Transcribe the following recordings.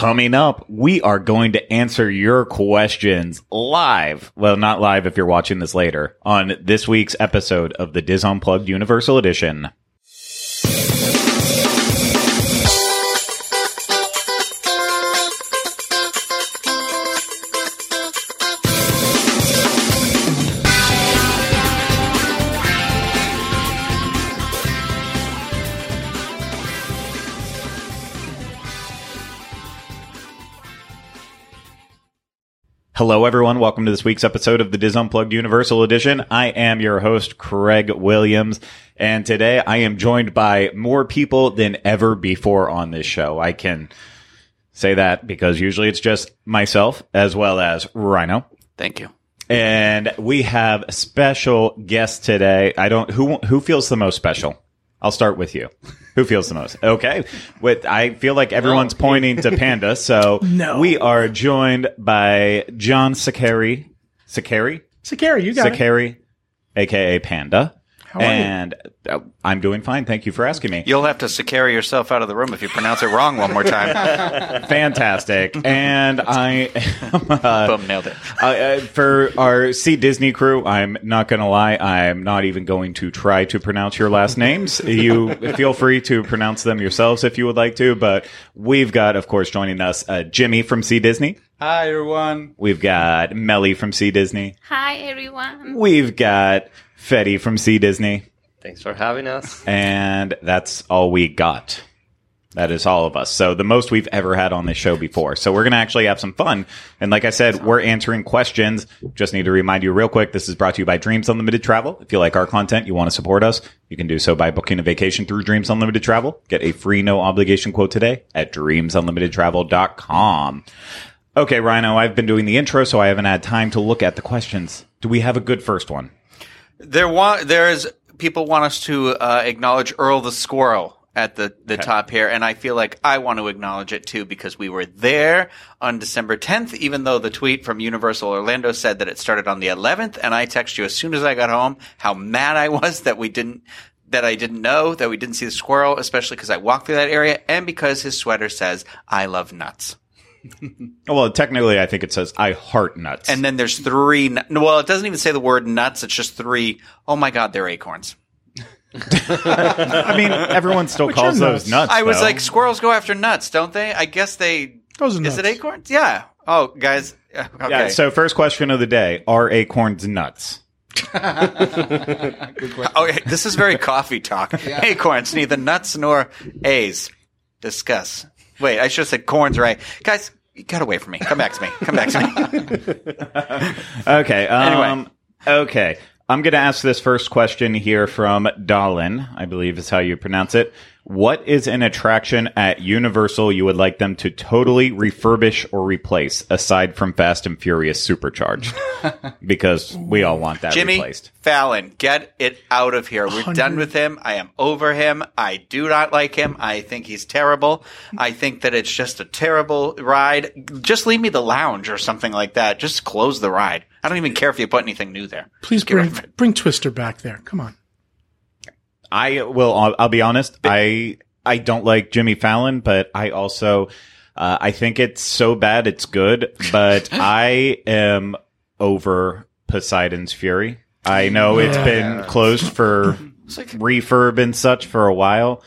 Coming up, we are going to answer your questions live. Well, not live if you're watching this later on this week's episode of the DIS Unplugged Universal Edition. Hello, everyone. Welcome to this week's episode of the DIS Unplugged Universal Edition. I am your host, Craig Williams, and today I am joined by more people than ever before on this show. I can say that because usually it's just myself as well as Ryno. Thank you. And we have a special guest today. I don't who who feels the most special. I'll start with you. Who feels the most? Okay. With I feel like everyone's pointing to Panda, so No. we are joined by John Sakari. Sakari? Sakari, you got it. Sakari, aka Panda. Are you? and uh, I'm doing fine. Thank you for asking me. You'll have to secure yourself out of the room if you pronounce it wrong one more time. Fantastic. and I am uh, Boom, nailed it. Uh, uh, for our See Disney crew, I'm not going to lie. I'm not even going to try to pronounce your last names. You feel free to pronounce them yourselves if you would like to. But we've got, of course, joining us, uh, Jimmy from See Disney. Hi everyone. We've got Melly from See Disney. Hi everyone. We've got Fede from See Disney. Thanks for having us. And that's all we got. That is all of us. So the most we've ever had on this show before. So we're going to actually have some fun. And like I said, we're answering questions. Just need to remind you real quick. This is brought to you by Dreams Unlimited Travel. If you like our content, you want to support us, you can do so by booking a vacation through Dreams Unlimited Travel. Get a free no obligation quote today at dreamsunlimitedtravel.com. Okay, Ryno, I've been doing the intro, so I haven't had time to look at the questions. Do we have a good first one? There wa- there's people want us to uh, acknowledge Earl the Squirrel at the, the top here, and I feel like I want to acknowledge it too because we were there on December 10th, even though the tweet from Universal Orlando said that it started on the 11th, and I texted you as soon as I got home how mad I was that we didn't that I didn't know that we didn't see the squirrel, especially because I walked through that area and because his sweater says "I love nuts." Oh, well, technically, I think it says I heart nuts. And then there's three. nu- Well, it doesn't even say the word nuts. It's just three. Oh my God, they're acorns. I mean, everyone still Which calls are those nuts. nuts. I was though. like, squirrels go after nuts, don't they? I guess they. Those are Is it acorns? Yeah. Oh, guys. Okay. Yeah, so first question of the day Are acorns nuts? okay, oh, this is very coffee talk. Acorns, neither nuts nor A's. Discuss. Wait, I should have said corns, right? Guys, get away from me. Come back to me. Come back to me. Okay. Um, Anyway. Okay. I'm going to ask this first question here from Dalin, I believe is how you pronounce it. What is an attraction at Universal you would like them to totally refurbish or replace aside from Fast and Furious Supercharged? because we all want that Jimmy replaced. Fallon, get it out of here. We're done with him. I am over him. I do not like him. I think he's terrible. I think that it's just a terrible ride. Just leave me the lounge or something like that. Just close the ride. I don't even care if you put anything new there. Please bring rid of it. bring Twister back there. Come on. I will. I'll, I'll be honest. I I don't like Jimmy Fallon, but I also uh, I think it's so bad it's good. But I am over Poseidon's Fury. I know it's been closed for refurb and such for a while.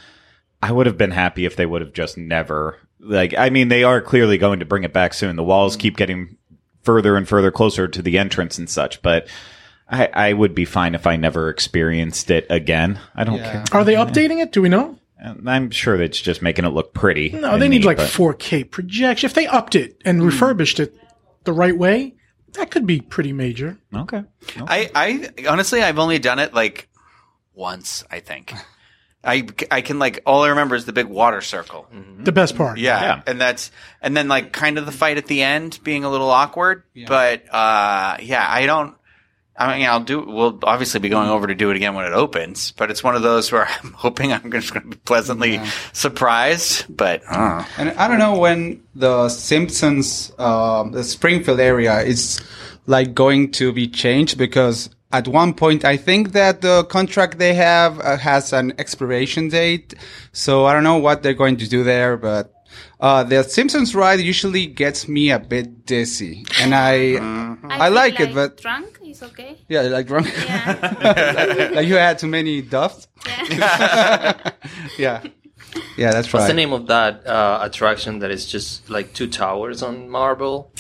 I would have been happy if they would have just never like. I mean, they are clearly going to bring it back soon. The walls keep getting further and further closer to the entrance and such, but. I, I would be fine if I never experienced it again. I don't care. Are they updating it? Do we know? And I'm sure that's just making it look pretty. No, and they need neat, like but- 4K projection. If they upped it and refurbished it the right way, that could be pretty major. Okay. I, I honestly, I've only done it like once. I think. I, I can like all I remember is the big water circle. The best part. Yeah. Yeah. And that's, and then like kind of the fight at the end being a little awkward. But, uh, yeah, I don't, I mean, I'll do, we'll obviously be going over to do it again when it opens, but it's one of those where I'm hoping I'm just going to be pleasantly surprised, but, uh, And I don't know when the Simpsons, uh, the Springfield area is like going to be changed because at one point I think that the contract they have uh, has an expiration date. So I don't know what they're going to do there, but Uh, the Simpsons ride usually gets me a bit dizzy, and I, I, feel like, it, but drunk is okay. yeah, like drunk, Yeah. like you had too many duffs. yeah. Yeah, yeah, that's right. What's the name of that uh, attraction that is just like two towers on Marvel?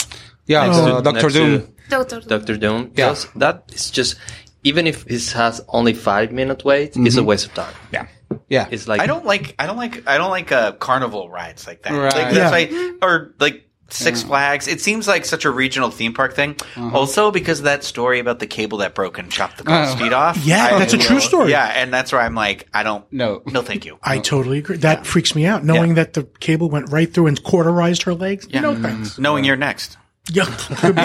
Yeah, Next the to- Doctor next to Doom. Doctor. Doctor Doom. Yeah. Just- that is just even if it has only five minute wait, it's a waste of time. Yeah. Yeah, It's like I don't like I don't like I don't like uh, carnival rides like that. Right. Like Yeah. why or like Six mm. Flags. It seems like such a regional theme park thing. Uh-huh. Also because of that story about the cable that broke and chopped the girl's oh. feet off. Yeah, I that's a true story. Yeah, and that's where I'm like, I don't No. no thank you. I totally agree. That freaks me out. Knowing that the cable went right through and cauterized her legs. Yeah. No mm. thanks. Knowing you're next. Yeah, could be.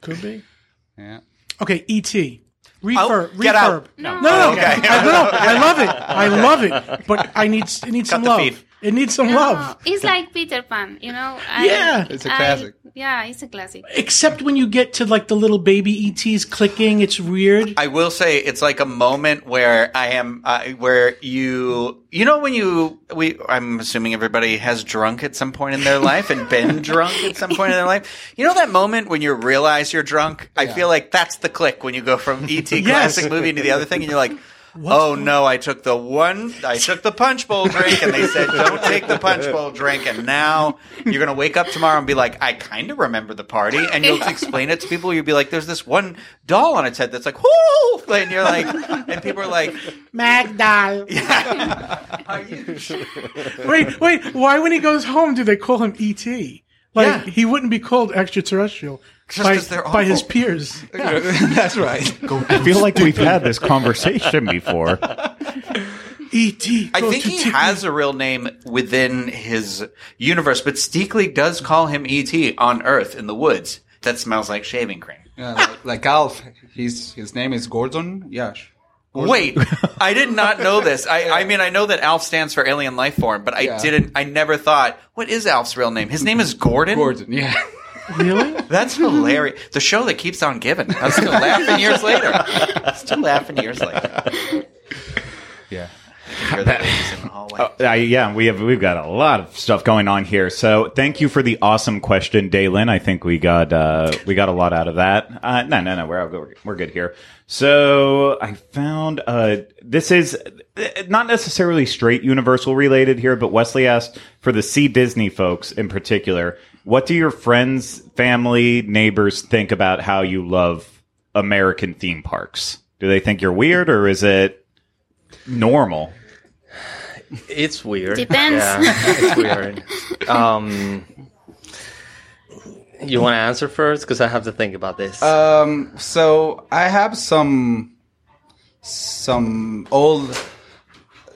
could be. yeah. Okay, ET. Refurb. Oh, get refurb. out. No, no, Okay. I, no, I love it. I love it. But I need it needs Cut some love. feed. It needs some No, love. it's like Peter Pan, you know. I, Yeah. It's a classic. yeah, it's a classic. Except when you get to like the little baby ETs clicking, it's weird. I will say it's like a moment where I am, uh, where you, you know, when you, we, I'm assuming everybody has drunk at some point in their life and been drunk at some point in their life. You know that moment when you realize you're drunk? I feel like that's the click when you go from ET classic movie to the other thing and you're like, oh no, I took the one, I took the punch bowl drink and they said don't take the punch bowl drink and now you're going to wake up tomorrow and be like, I kind of remember the party and you'll explain it to people. You'll be like, there's this one doll on its head that's like, whoo! And you're like, and people are like, Magdal. are you sure? Wait, wait. Why, when he goes home, do they call him ET? Like Yeah. he wouldn't be called extraterrestrial by, 'cause they're by his awful. peers. that's right. I feel like we've had this conversation before. ET. I think he Tiffany. has a real name within his universe, but Steakley does call him E.T. on Earth in the woods. That smells like shaving cream. Yeah, like, like Alf. His his name is Gordon. Yeah. Wait, I did not know this. I, I mean, I know that ALF stands for alien life form, but I Yeah. didn't, I never thought, what is ALF's real name? His name is Gordon? Gordon. Yeah. Really? That's hilarious. The show that keeps on giving. I'm still laughing years later. Still laughing years later. Yeah. Hear the ladies in the hallway. Uh, yeah, we have we've got a lot of stuff going on here. So thank you for the awesome question, Daylin. I think we got uh, we got a lot out of that. Uh, no, no, no, we're we're, we're good here. So I found uh, this is uh, not necessarily straight Universal related here, but Wesley asked for the C Disney folks in particular. What do your friends, family, neighbors think about how you love American theme parks? Do they think you're weird, or is it normal? it's weird. Depends. Yeah, it's weird. Um, you want to answer first because I have to think about this. Um. So I have some some old,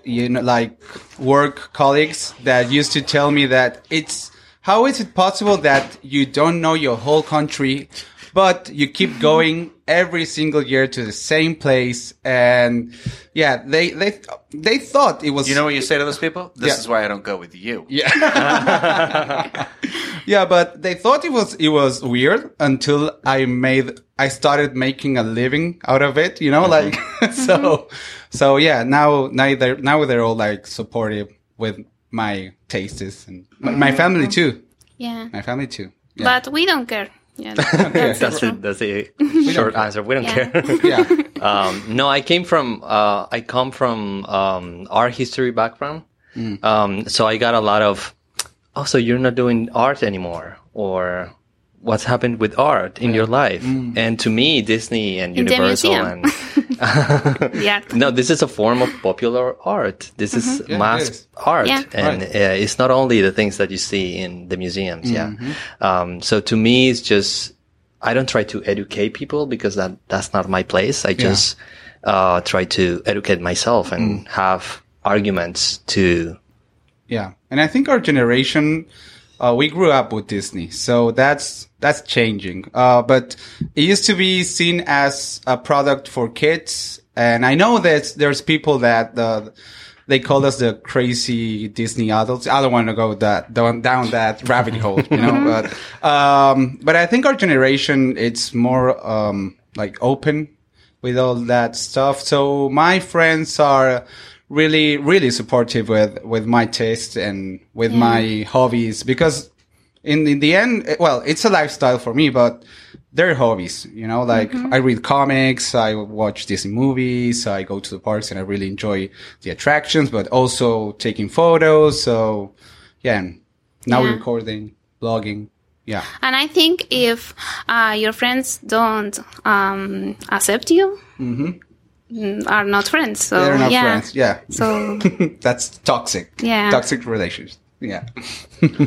you know, like work colleagues that used to tell me that it's how is it possible that you don't know your whole country, but you keep mm-hmm. going every single year to the same place and yeah, they they they thought it was You know what you say to those people? This Yeah. is why I don't go with you. Yeah. yeah, but they thought it was it was weird until I made I started making a living out of it, you know, mm-hmm. like so mm-hmm. so yeah, now now they're now they're all like supportive with my tastes and my, my family too. Yeah. My family too. Yeah. But we don't care. Yeah. That's, that's true. That's the short answer. We don't Yeah. care. yeah. Um, no, I came from uh, I come from um, art history background, um, so I got a lot of. Oh, so you're not doing art anymore, or what's happened with art in your life? And to me, Disney and In the Universal museum. and Yeah. no, this is a form of popular art. This is Yeah, mass is. art, Yeah. and Right. uh, it's not only the things that you see in the museums. Yeah. Um, so to me, it's just I don't try to educate people because that that's not my place. I just uh, try to educate myself and have arguments to. Yeah, and I think our generation, uh, we grew up with Disney, so that's that's changing. Uh, but it used to be seen as a product for kids, and I know that there's people that uh, they call us the crazy Disney adults. I don't want to go that down, down that rabbit hole, you know. but um, but I think our generation it's more um, like open with all that stuff. So my friends are really, really supportive with, with my taste and with my hobbies because in, in the end, eh, well, it's a lifestyle for me, but they're hobbies, you know, like I read comics, I watch Disney movies, I go to the parks and I really enjoy the attractions, but also taking photos. So yeah, and now we're Yeah. recording, blogging. Yeah. And I think if uh, your friends don't um, accept you, mm, Mm, are not friends. So They're not yeah. friends. Yeah. So That's toxic. Yeah. Toxic relations. Yeah.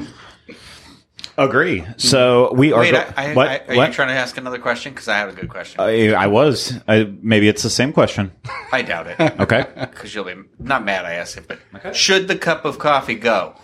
Agree. So we are. Wait, go- I, I, what? I, are what? you trying to ask another question? Because I have a good question. I, I was. I, maybe it's the same question. I doubt it. Okay. Because you'll be not mad I asked it, but should the cup of coffee go?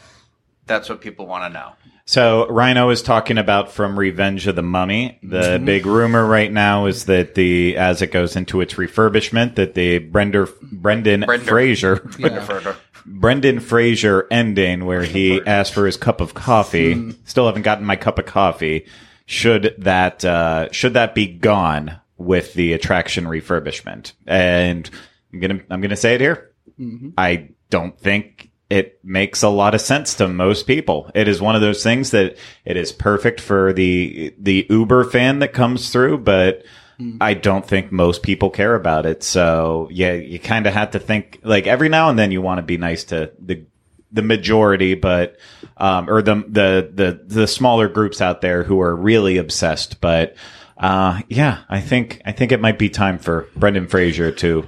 That's what people want to know. So Ryno is talking about from Revenge of the Mummy. The Mm-hmm. big rumor right now is that the as it goes into its refurbishment, that the Brender, Brendan Brender. Fraser, Further. Brendan Fraser ending where he asked for his cup of coffee. Still haven't gotten my cup of coffee. Should that uh, should that be gone with the attraction refurbishment? And I'm gonna I'm gonna say it here. I don't think it makes a lot of sense to most people. It is one of those things that it is perfect for the the Uber fan that comes through, but I don't think most people care about it. So yeah, you kind of have to think like every now and then you want to be nice to the the majority, but um, or the the the the smaller groups out there who are really obsessed. But uh, yeah, I think I think it might be time for Brendan Fraser to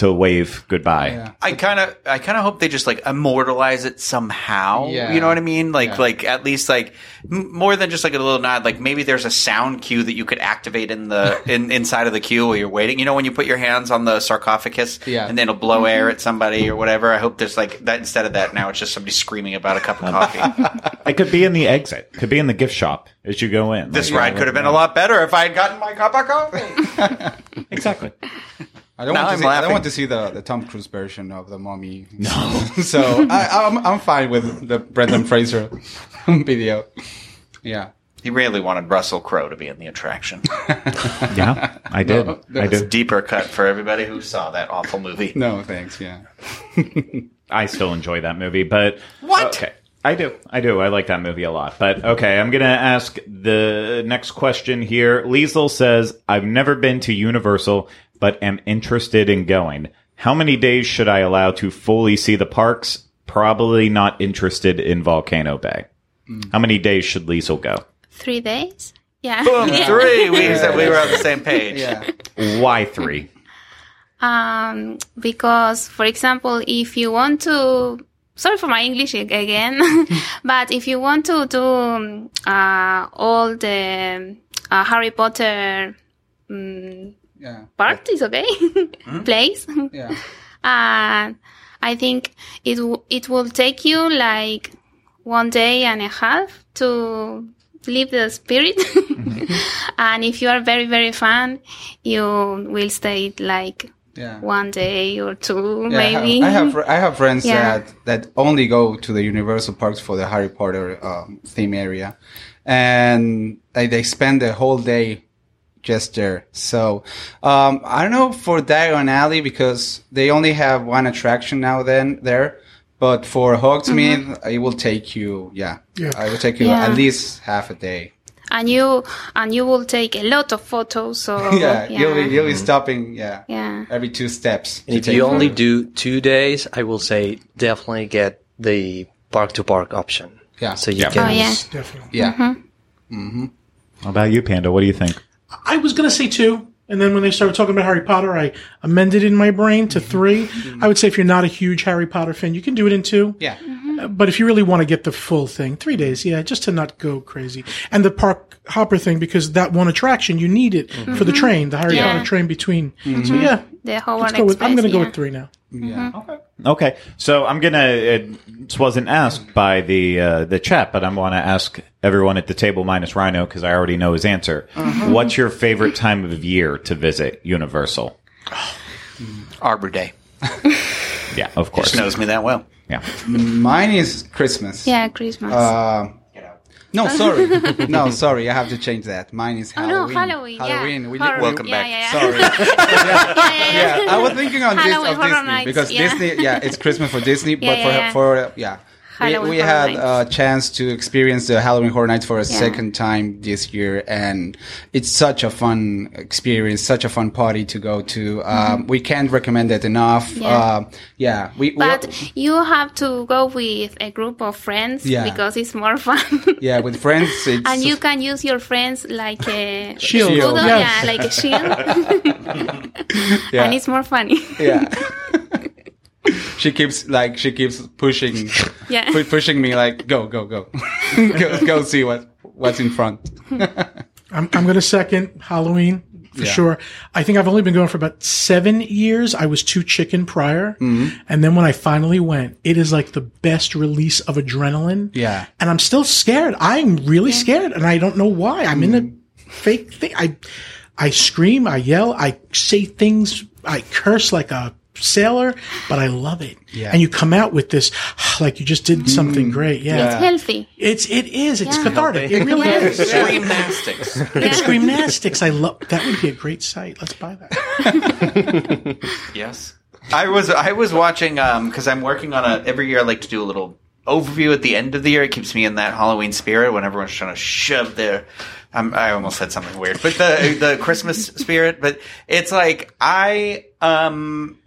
to wave goodbye. Yeah. I kind of, I kind of hope they just like immortalize it somehow. Yeah. You know what I mean? Like, Yeah. like at least like m- more than just like a little nod. Like maybe there's a sound cue that you could activate in the in inside of the queue while you're waiting. You know when you put your hands on the sarcophagus, Yeah. and then it'll blow mm-hmm. air at somebody or whatever. I hope there's like that instead of that. Now it's just somebody screaming about a cup of um, coffee. It could be in the exit. Could be in the gift shop as you go in. this Like, ride could have been a lot better if I had gotten my cup of coffee. exactly. I don't Now want to I'm see, I don't want to see the, the Tom Cruise version of the Mummy. No. so I, I'm I'm fine with the Brendan Fraser video. Yeah. he really wanted Russell Crowe to be in the attraction. Yeah, I did. I that's- did. Deeper cut for everybody who saw that awful movie. No, thanks. Yeah. I still enjoy that movie, but What? Okay, I do. I do. I like that movie a lot. But okay, I'm gonna ask the next question here. Liesel says, "I've never been to Universal, but am interested in going. How many days should I allow to fully see the parks? Probably not interested in Volcano Bay. How many days should Liesel go? three days. Yeah. Boom, Yeah. three. We said we were on the same page. Yeah. Why three? Um, because, for example, if you want to, sorry for my English again, but if you want to do uh, all the uh, Harry Potter um, Yeah. part, is okay, place. Yeah. and I think it w- it will take you like one day and a half to leave the spirit. and if you are very very fan, you will stay like Yeah. one day or two Yeah, I have- maybe. I have I have friends Yeah. that that only go to the Universal parks for the Harry Potter um, theme area, and they, they spend the whole day just there. So um, I don't know for Diagon Alley because they only have one attraction now then there. But for Hogsmeade, it will take you, yeah, Yeah. it will take you Yeah. at least half a day. And you and you will take a lot of photos. So yeah, yeah, you'll be you'll be stopping, yeah, yeah. every two steps. And if you photos. only do two days, I will say definitely get the park to park option. Yeah. So you Yeah. can. Oh yeah. Definitely. yeah. Mm-hmm. Mm-hmm. How about you, Panda? What do you think? I was going to say two. And then when they started talking about Harry Potter, I amended in my brain to 3 mm-hmm. I would say if you're not a huge Harry Potter fan, you can do it in two. Yeah. But if you really want to get the full thing, three days, yeah, just to not go crazy. And the park hopper thing, because that one attraction, you need it for the train, the Harry Yeah. Potter train between. So yeah, The Howard let's go with, I'm going to go yeah. with three now. Yeah. Okay, so I'm gonna. It wasn't asked by the uh, the chat, but I want to ask everyone at the table minus Ryno because I already know his answer. What's your favorite time of year to visit Universal? Arbor Day. Yeah, of course. Just knows me that well. Yeah, Mine is Christmas. Yeah, Christmas. Uh, No, sorry. no, sorry. I have to change that. Mine is Halloween. Oh, no, Halloween. Halloween, yeah. Halloween. We- Horror- Welcome yeah, back. Yeah, yeah. Sorry. yeah, yeah, yeah, I was thinking on this of Disney Nights, because yeah. Disney, yeah, it's Christmas for Disney, but for yeah, yeah. for uh, yeah, we, Halloween we Horror had Nights. a chance to experience the Halloween Horror Nights for a Yeah. second time this year, and it's such a fun experience, such a fun party to go to. Um, We can't recommend it enough. Mm-hmm. Yeah. Uh, yeah, we, we But you have to go with a group of friends Yeah. because it's more fun. yeah with friends. It's and you can use your friends like a Shield. Shield. Yes. yeah, like a shield, yeah. and it's more funny. yeah. She keeps like she keeps pushing Yeah. pu- pushing me like go go go go, go see what what's in front I'm, I'm going to second Halloween for Yeah. sure. I think I've only been going for about seven years. I was too chicken prior. Mm-hmm. And then when I finally went, it is like the best release of adrenaline. Yeah. And I'm still scared. I'm really scared and I don't know why. I'm in Mm-hmm. a fake thing. I, I scream, I yell, I say things, I curse like a sailor, but I love it. Yeah. And you come out with this, like you just did something great. Yeah. It's Healthy. It's, it is. It's Yeah. cathartic. It really Yeah. is. Gymnastics. It's gymnastics. I love that. Would be a great site. Let's buy that. Yes. I was I was watching um because I'm working on a every year I like to do a little overview at the end of the year. It keeps me in that Halloween spirit when everyone's trying to shove their. Um, I almost said something weird, but the the Christmas spirit. But it's like I um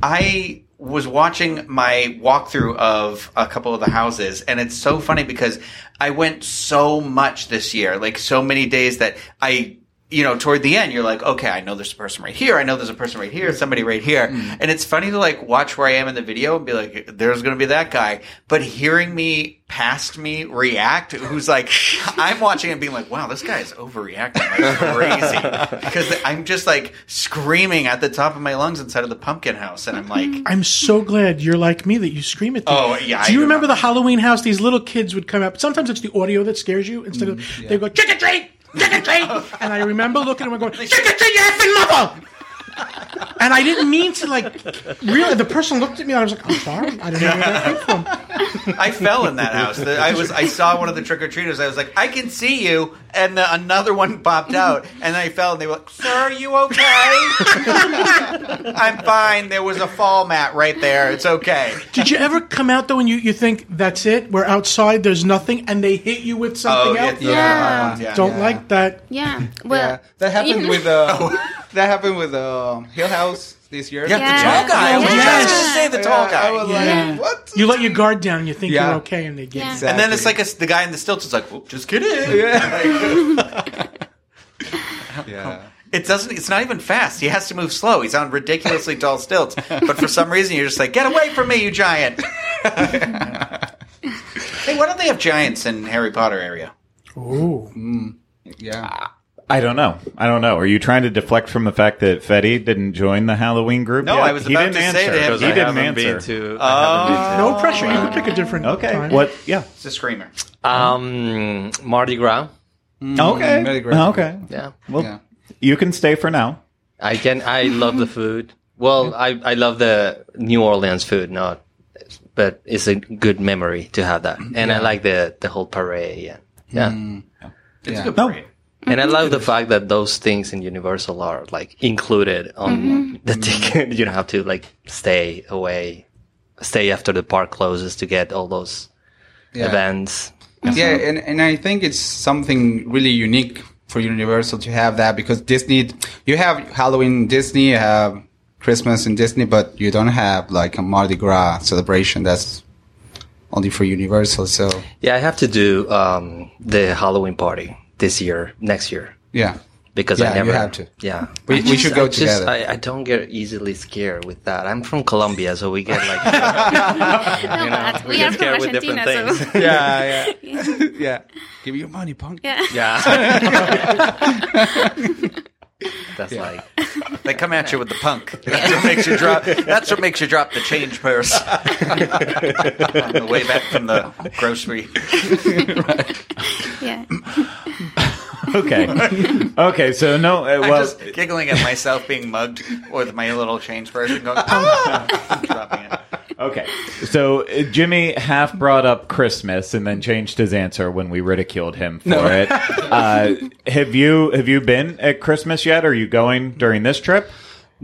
I was watching my walkthrough of a couple of the houses, and it's so funny because I went so much this year, like so many days that I, you know, toward the end, you're like, okay, I know there's a person right here, I know there's a person right here, somebody right here, mm-hmm. and it's funny to like watch where I am in the video and be like, there's going to be that guy, but hearing me past me react, who's like, I'm watching and being like, wow, this guy is overreacting like crazy because I'm just like screaming at the top of my lungs inside of the pumpkin house, and I'm like. I'm so glad you're like me that you scream at them. Oh, yeah, Do you I remember remember. the Halloween house? These little kids would come up. Sometimes it's the audio that scares you instead of mm-hmm. they go trick or treat, trick or treat. and I remember looking at them and going treat, you effing mother. And I didn't mean to like really. The person looked at me and I was like, I'm sorry, I didn't know where that came from. I fell in that house. The- I was. I saw one of the trick or treaters. I was like, I can see you, and the, another one popped out, and I fell, and they were like, "Sir, are you okay?" I'm fine. There was a fall mat right there. It's okay. Did you ever come out though and you, you think that's it? We're outside, there's nothing, and they hit you with something Oh, yeah, else? yeah. Yeah. yeah. Don't Yeah. like that. Yeah. Well, yeah that happened you- with uh that happened with uh, Hill House this year Yeah, Yeah. the tall guy. I was Yes. just gonna say the tall Yeah, I guy. was Yeah. like what You let your guard down, and you think Yeah. you're okay, and they get Yeah. you. and then it's like a, the guy in the stilts is like, well, "Just kidding." yeah It doesn't. It's not even fast. He has to move slow. He's on ridiculously tall stilts. But for some reason, you're just like, "Get away from me, you giant!" hey, why don't they have giants in Harry Potter area? Ooh. yeah I don't know. I don't know. Are you trying to deflect from the fact that Fede didn't join the Halloween group? No, yet? I was he about didn't to say answer. to him- he I didn't answer. been to. I haven't been to. No pressure. You can pick a different Okay. time. What? Yeah. It's a screamer. Um, Mardi Gras. Okay. very great. Okay. Yeah, Well, Yeah. you can stay for now. I can. I love the food. Well, I I love the New Orleans food, not, but it's a good memory to have that, and I like the the whole parade. Yeah, yeah. It's Yeah. a good No. Parade. And I love the mm-hmm. fact that those things in Universal are like included on mm-hmm. the ticket. You don't have to like stay away, stay after the park closes to get all those Yeah. events. Mm-hmm. Yeah, and, and I think it's something really unique for Universal to have that because Disney, you have Halloween in Disney, you have Christmas in Disney, but you don't have like a Mardi Gras celebration. That's only for Universal. So Yeah, I have to do um, the Halloween party this year, next year, yeah, because Yeah, I you never have to. Yeah, We- I we should go I just- together. I, I don't get easily scared with that. I'm from Colombia, so we get like no, but we, get are from scared with Argentina, different so things. yeah, yeah, yeah. Give me your money, punk. yeah. yeah. That's like They come at you with the punk. That's what makes you drop. That's what makes you drop the change purse on the way back from the grocery. yeah. Okay. okay. So no. Uh, I'm just giggling at myself being mugged with my little change purse and going, ah! dropping it. Okay, so uh, Jimmy half brought up Christmas and then changed his answer when we ridiculed him for it. Uh, have you have you been at Christmas yet? Are you going during this trip?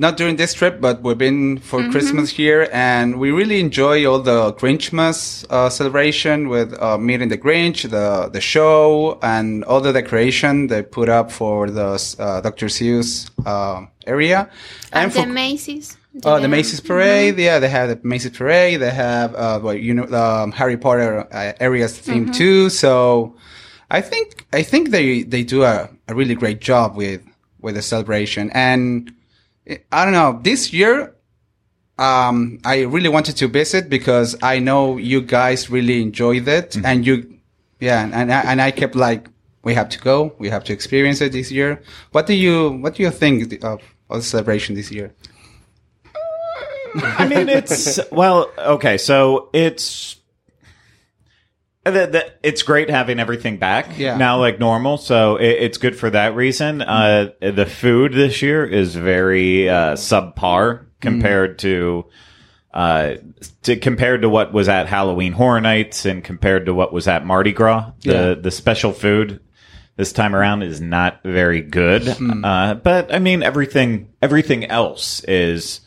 Not during this trip, but we've been for Christmas here, and we really enjoy all the Grinchmas uh, celebration with uh, meeting the Grinch, the the show, and all the decoration they put up for the uh, Dr. Seuss uh, area, And, for the Macy's. Oh, the Macy's Parade. Yeah, they have the Macy's Parade. They have, uh, well, you know, the um, Harry Potter uh, areas theme too. So, I think I think they they do a, a really great job with with the celebration. And I don't know, this year, um, I really wanted to visit because I know you guys really enjoyed it, and you, yeah, and I- and I kept like, we have to go, we have to experience it this year. What do you What do you think of, of the celebration this year? I mean, it's well, okay. So it's the, the, it's great having everything back Yeah. now, like normal. So it, it's good for that reason. Uh, the food this year is very uh, subpar compared to uh, to compared to what was at Halloween Horror Nights and compared to what was at Mardi Gras. The Yeah. the special food this time around is not very good. Uh, but I mean, everything everything else is,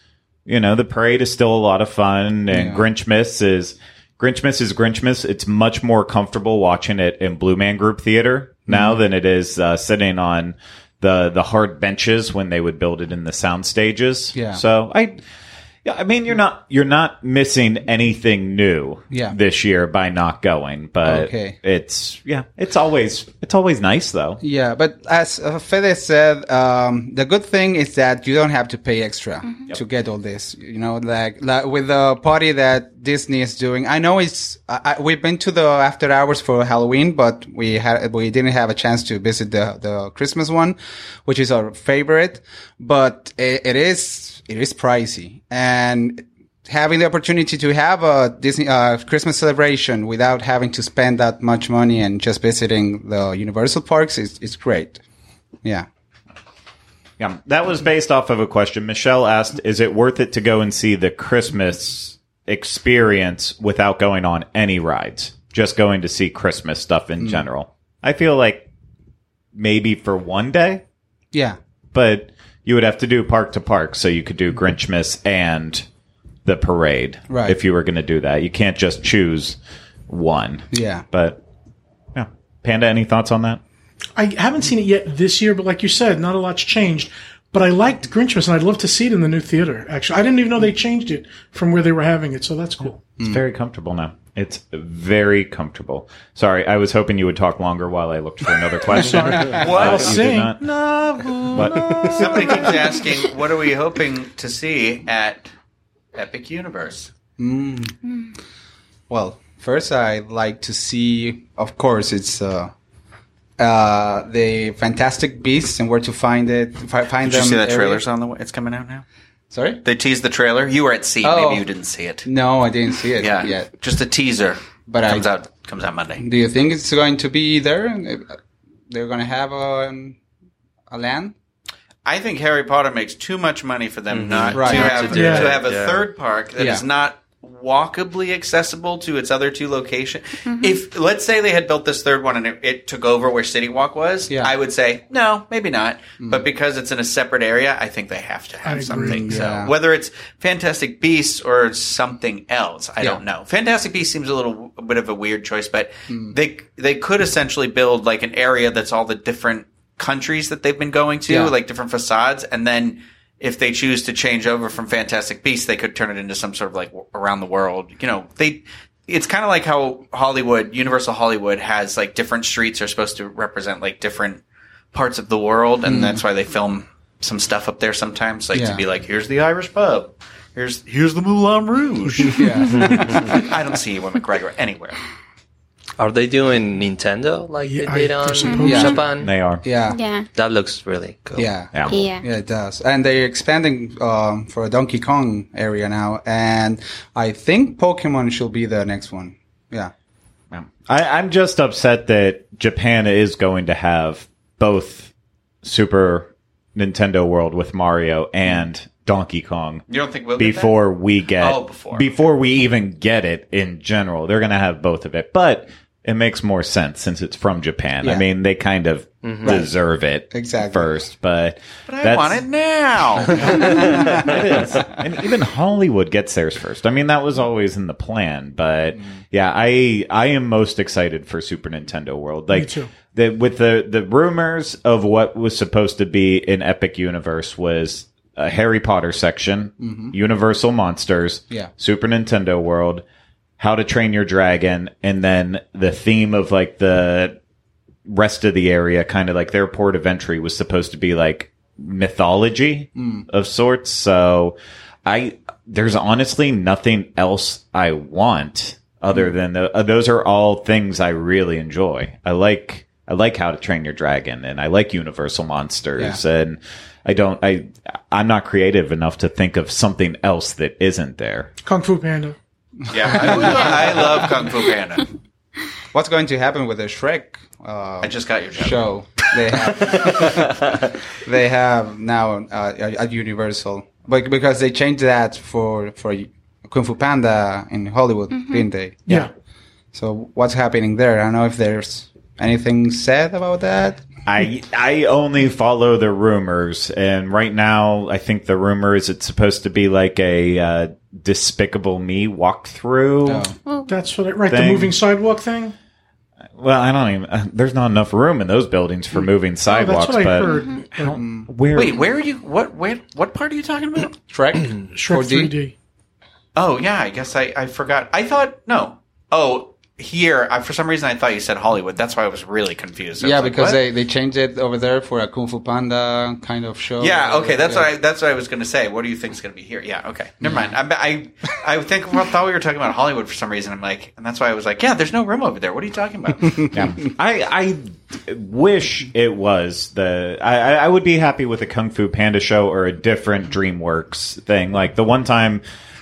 you know, the parade is still a lot of fun, and Yeah. Grinchmas is Grinchmas is Grinchmas. It's much more comfortable watching it in Blue Man Group Theater now than it is uh, sitting on the the hard benches when they would build it in the sound stages. Yeah. So I. Yeah, I mean you're not you're not missing anything new Yeah. this year by not going, but Okay. it's yeah, it's always it's always nice though. Yeah, but as uh, Fede said, um, the good thing is that you don't have to pay extra to get all this. You know, like, like with the party that Disney is doing. I know it's I, we've been to the after hours for Halloween, but we had we didn't have a chance to visit the the Christmas one, which is our favorite. But it, it is it is pricey and having the opportunity to have a Disney uh, Christmas celebration without having to spend that much money and just visiting the Universal parks is is great. Yeah. Yeah, that was based off of a question. Michelle asked, "Is it worth it to go and see the Christmas experience without going on any rides? Just going to see Christmas stuff in mm. general?" I feel like maybe for one day, Yeah. but you would have to do park to park, so you could do mm-hmm. Grinchmas and the parade. Right. If you were going to do that, you can't just choose one. Yeah. But yeah, Panda, any thoughts on that? I haven't seen it yet this year, but like you said, not a lot's changed. But I liked Grinchmas, and I'd love to see it in the new theater. Actually, I didn't even know they changed it from where they were having it, so that's cool. It's very comfortable now. It's very comfortable. Sorry, I was hoping you would talk longer while I looked for another question. I'll you did sing. No, But Somebody keeps asking, what are we hoping to see at Epic Universe? Well, first I'd like to see, of course, it's uh, uh, the Fantastic Beasts and where to find it. Fi- Find Did you them. see that area. trailer's on the way? It's coming out now. Sorry. They teased the trailer. You were at sea. Oh. Maybe you didn't see it. No, I didn't see it Yeah, yet. just a teaser. But I- comes out comes out Monday. Do you think it's going to be there? They're going to have a a land. I think Harry Potter makes too much money for them not Right. to have to to have a Yeah. third park that is Yeah. not walkably accessible to its other two locations. Mm-hmm. If let's say they had built this third one and it, it took over where City Walk was, Yeah. I would say no, maybe not. Mm. But because it's in a separate area, I think they have to have agree. something. Yeah. So whether it's Fantastic Beasts or something else, I don't know. Fantastic Beasts seems a little a bit of a weird choice, but mm. they they could essentially build like an area that's all the different countries that they've been going to, Yeah. like different facades, and then if they choose to change over from Fantastic Beasts, they could turn it into some sort of like around the world. You know, they. It's kind of like how Hollywood, Universal Hollywood, has like different streets are supposed to represent like different parts of the world, and hmm. that's why they film some stuff up there sometimes, like Yeah. to be like, here's the Irish pub, here's here's the Moulin Rouge. I don't see Ewan McGregor anywhere. Are they doing Nintendo like Yeah, they did they're on supposed to. Japan? they are. yeah. Yeah. That looks really cool. Yeah. Yeah. Yeah. Yeah, it does. And they're expanding um, for a Donkey Kong area now. And I think Pokemon should be the next one. Yeah. Yeah. I, I'm just upset that Japan is going to have both Super Nintendo World with Mario and Donkey Kong You don't think we'll get that? before we get Oh, before. before we even get it in general. They're going to have both of it, but it makes more sense since it's from Japan. I mean, they kind of mm-hmm. deserve it Exactly. first, but But I want it now. it is. And even Hollywood gets theirs first. I mean, that was always in the plan, but mm-hmm. yeah, I I am most excited for Super Nintendo World. Like too. the with the the rumors of what was supposed to be an Epic Universe was a Harry Potter section, mm-hmm. Universal Monsters, Yeah. Super Nintendo World, How to Train Your Dragon, and then the theme of like the rest of the area, kind of like their port of entry, was supposed to be like mythology mm. of sorts. So I there's honestly nothing else I want other mm. than the, uh, those are all things I really enjoy. I like I like How to Train Your Dragon, and I like Universal Monsters, and I don't I I'm not creative enough to think of something else that isn't there. Kung Fu Panda. yeah, I, I love Kung Fu Panda. What's going to happen with the Shrek uh, I just got your joke. show? They have they have now uh, at Universal, but because they changed that for for Kung Fu Panda in Hollywood, didn't they? Yeah. So what's happening there? I don't know if there's anything said about that. I I only follow the rumors, and right now I think the rumor is it's supposed to be like a uh, Despicable Me walkthrough. Oh. That's what it, right. The moving sidewalk thing. Well, I don't even. Uh, there's not enough room in those buildings for moving Oh, sidewalks. that's what I but heard. But where? Wait, where are you? What? Where? What part are you talking about? Shrek, Shrek 4D? 3D. Oh yeah, I guess I, I forgot. I thought no. Oh, here I, for some reason I thought you said Hollywood. That's why I was really confused. I Yeah, was like, because they, they changed it over there for a Kung Fu Panda kind of show. Yeah, okay, that's what I that's what I was going to say. What do you think is going to be here? Yeah, okay, never mind. I I, I think I thought we were talking about Hollywood for some reason. I'm like, and that's why I was like, yeah, there's no room over there. What are you talking about? Yeah. I I wish it was the. I I I would be happy with a Kung Fu Panda show or a different DreamWorks thing. Like the one time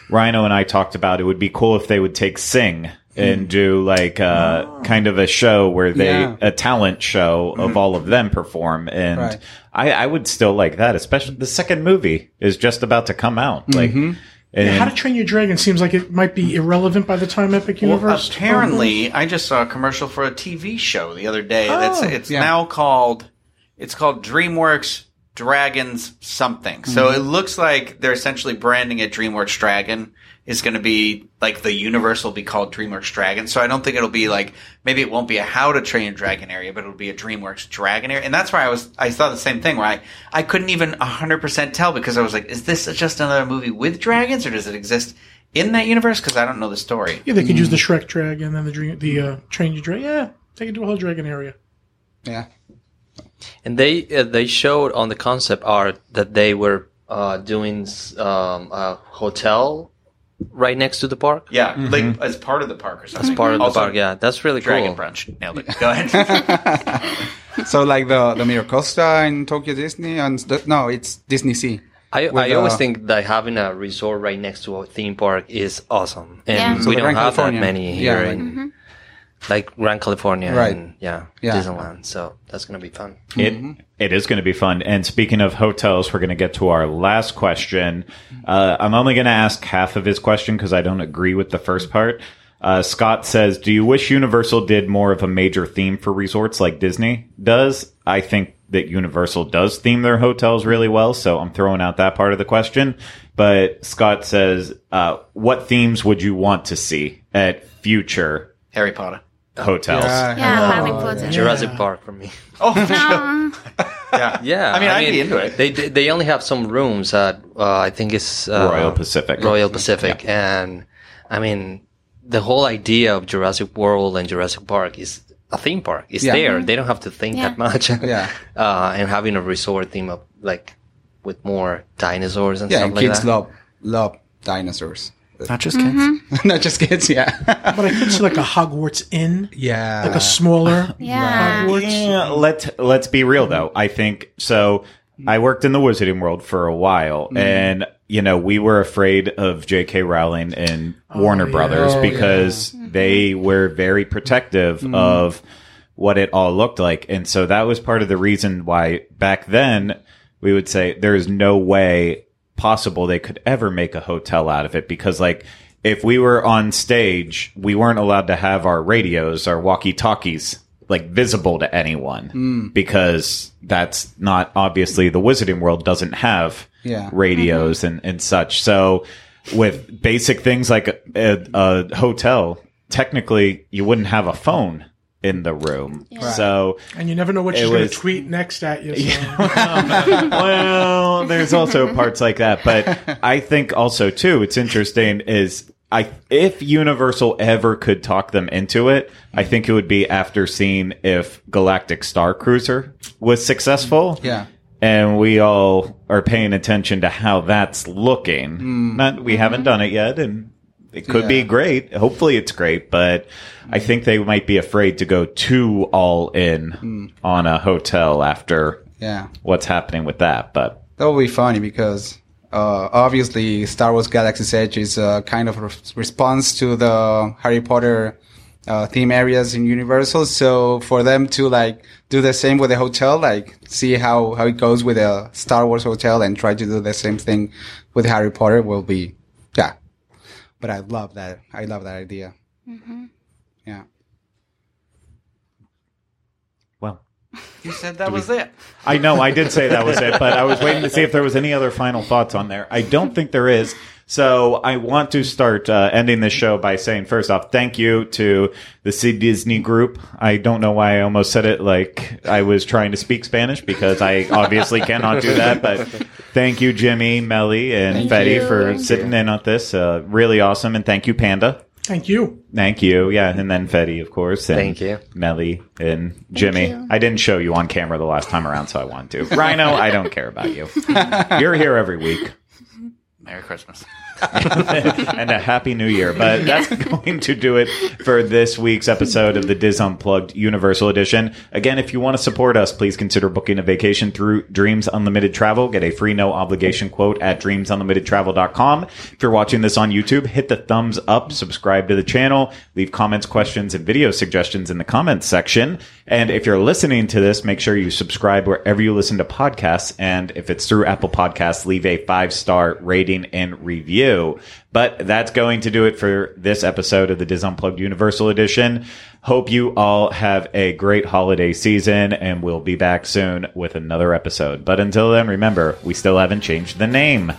Ryno and I talked about, it would be cool if they would take Sing. And do like uh, oh. kind of a show where they Yeah. a talent show of mm-hmm. all of them perform, and Right. I, I would still like that. Especially the second movie is just about to come out. Like, mm-hmm. and How to Train Your Dragon seems like it might be irrelevant by the time Epic Universe. Well, Universe. apparently, I just saw a commercial for a TV show the other day. That's oh, it's yeah. now called it's called DreamWorks Dragons something. So mm-hmm. it looks like they're essentially branding it DreamWorks Dragon is going to be like the universe will be called DreamWorks Dragon. So I don't think it'll be like maybe it won't be a How to Train a Dragon area, but it'll be a DreamWorks Dragon area. And that's why I was I thought the same thing where I I couldn't even hundred percent tell because I was like, is this just another movie with dragons or does it exist in that universe? Because I don't know the story. yeah, they could use the Shrek Dragon and the dream, the uh, Train Your Dragon. Yeah, they could do a whole dragon area. Yeah. And they uh, they showed on the concept art that they were uh, doing um, a hotel right next to the park. Yeah, like as part of the park or something. As part of the park, yeah, that's really Dragon cool. Brunch. Nailed it. Go ahead. So like the the Miracosta in Tokyo Disney and the, no, it's Disney Sea. I, With, I always uh, think that having a resort right next to a theme park is awesome, and Yeah. So we the don't Grand have that California. many Yeah. here in like Grand California, Right. And, yeah, Yeah. Disneyland. So that's gonna be fun. It it is going to be fun. And speaking of hotels, we're going to get to our last question. Uh, I'm only going to ask half of his question because I don't agree with the first part. Uh, Scott says, "Do you wish Universal did more of a major theme for resorts like Disney does?" I think that Universal does theme their hotels really well, so I'm throwing out that part of the question. But Scott says, uh, "What themes would you want to see at future Harry Potter. Hotels?" Yeah, Harry Potter. Jurassic Park for me. Oh, Um, yeah. Yeah, I mean, I'd be into it. They they they only have some rooms at uh, I think it's uh, Royal Pacific. Royal Pacific, and I mean the whole idea of Jurassic World and Jurassic Park is a theme park. It's Yeah. there. They don't have to think Yeah. that much. Yeah. uh, and having a resort theme of like with more dinosaurs and Yeah, stuff and like kids that. love love dinosaurs. Not just kids. Mm-hmm. Not just kids, yeah. But I could see like a Hogwarts Inn, yeah. like a smaller yeah. Hogwarts. Yeah, let's let's be real though. I think so. I worked in the Wizarding World for a while, mm-hmm. and you know we were afraid of J.K. Rowling and oh, Warner yeah. Brothers Oh, because mm-hmm. they were very protective of what it all looked like, and so that was part of the reason why back then we would say there is no way possible they could ever make a hotel out of it because like if we were on stage, we weren't allowed to have our radios, our walkie-talkies like visible to anyone hmm. because that's not obviously the wizarding world doesn't have Yeah. radios and, and such. So with basic things like a, a, a hotel, technically you wouldn't have a phone in the room. So And you never know what It she's going to tweet next at you. So. well, there's also parts like that, but I think also too, it's interesting is I if Universal ever could talk them into it, I think it would be after seeing if Galactic Star Cruiser was successful. Yeah. And we all are paying attention to how that's looking. Mm. Not we haven't mm-hmm. done it yet and it could be great. Hopefully it's great, but I think they might be afraid to go too all in on a hotel after Yeah. what's happening with that. But That would be funny because uh, obviously Star Wars Galaxy's Edge is a kind of re- response to the Harry Potter uh, theme areas in Universal. So for them to like do the same with the hotel, like see how, how it goes with a Star Wars hotel and try to do the same thing with Harry Potter will be, yeah. But I love that. I love that idea. Mm-hmm. Yeah. well, You said that was it. I know I did say that was it, but I was waiting to see if there was any other final thoughts on there. I don't think there is. So I want to start uh, ending this show by saying, first off, thank you to the C Disney group. I don't know why I almost said it like I was trying to speak Spanish because I obviously cannot do that. But thank you, Jimmy, Melly, and Fede you. for Thank sitting in on this. Uh, really awesome, and thank you, Panda. Thank you. Thank you. Yeah, and then Fede, of course. And Thank you. Melly and Jimmy. I didn't show you on camera the last time around, so I want to. Ryno, I don't care about you. You're here every week. Merry Christmas. and a happy new year. But that's going to do it for this week's episode of the DIS Unplugged Universal Edition. Again, if you want to support us, please consider booking a vacation through Dreams Unlimited Travel. Get a free no obligation quote at dreamsunlimitedtravel.com. If you're watching this on YouTube, hit the thumbs up, subscribe to the channel, leave comments, questions, and video suggestions in the comments section. And if you're listening to this, make sure you subscribe wherever you listen to podcasts. And if it's through Apple Podcasts, leave a five star rating and review. But that's going to do it for this episode of the DIS Unplugged Universal Edition. Hope you all have a great holiday season and we'll be back soon with another episode. But until then, remember, we still haven't changed the name.